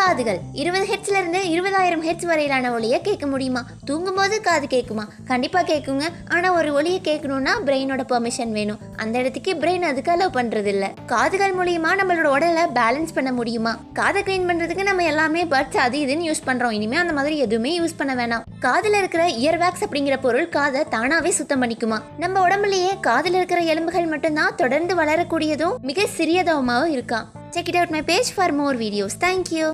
காதுகள். இருபது ஹெட்ஸ்ல இருந்து இருபதாயிரம் ஹெட்ஸ் வரையிலான ஒளியை கேட்க முடியுமா? தூங்கும்போது காது கேட்குமா? கண்டிப்பா கேட்குங்க. ஆனா ஒரு ஒளியை கேட்கணும்னா பிரெயினோட பெர்மிஷன் வேணும். அந்த இடத்துக்கு பிரெயின் அதுக்கு அலோவ் பண்றது இல்ல காதுகள் மூலியமா நம்மளோட உடலை பேலன்ஸ் பண்ண முடியுமா? காதை க்ளீன் பண்றதுக்கு நம்ம எல்லாமே பட்ஸ் அது இதுன்னு யூஸ் பண்றோம். இனிமே அந்த மாதிரி எதுவுமே யூஸ் பண்ண வேணாம். காதுல இருக்கிற இயர்வேக்ஸ் அப்படிங்கிற பொருள் காதை தானாவே சுத்தம் பண்ணிக்குமா? நம்ம உடம்புலயே காதுல இருக்கிற எலும்புகள் மட்டும்தான் தொடர்ந்து வளரக்கூடியதும் மிக சிறியதாகவும் இருக்காம் check it out my page for more videos thank you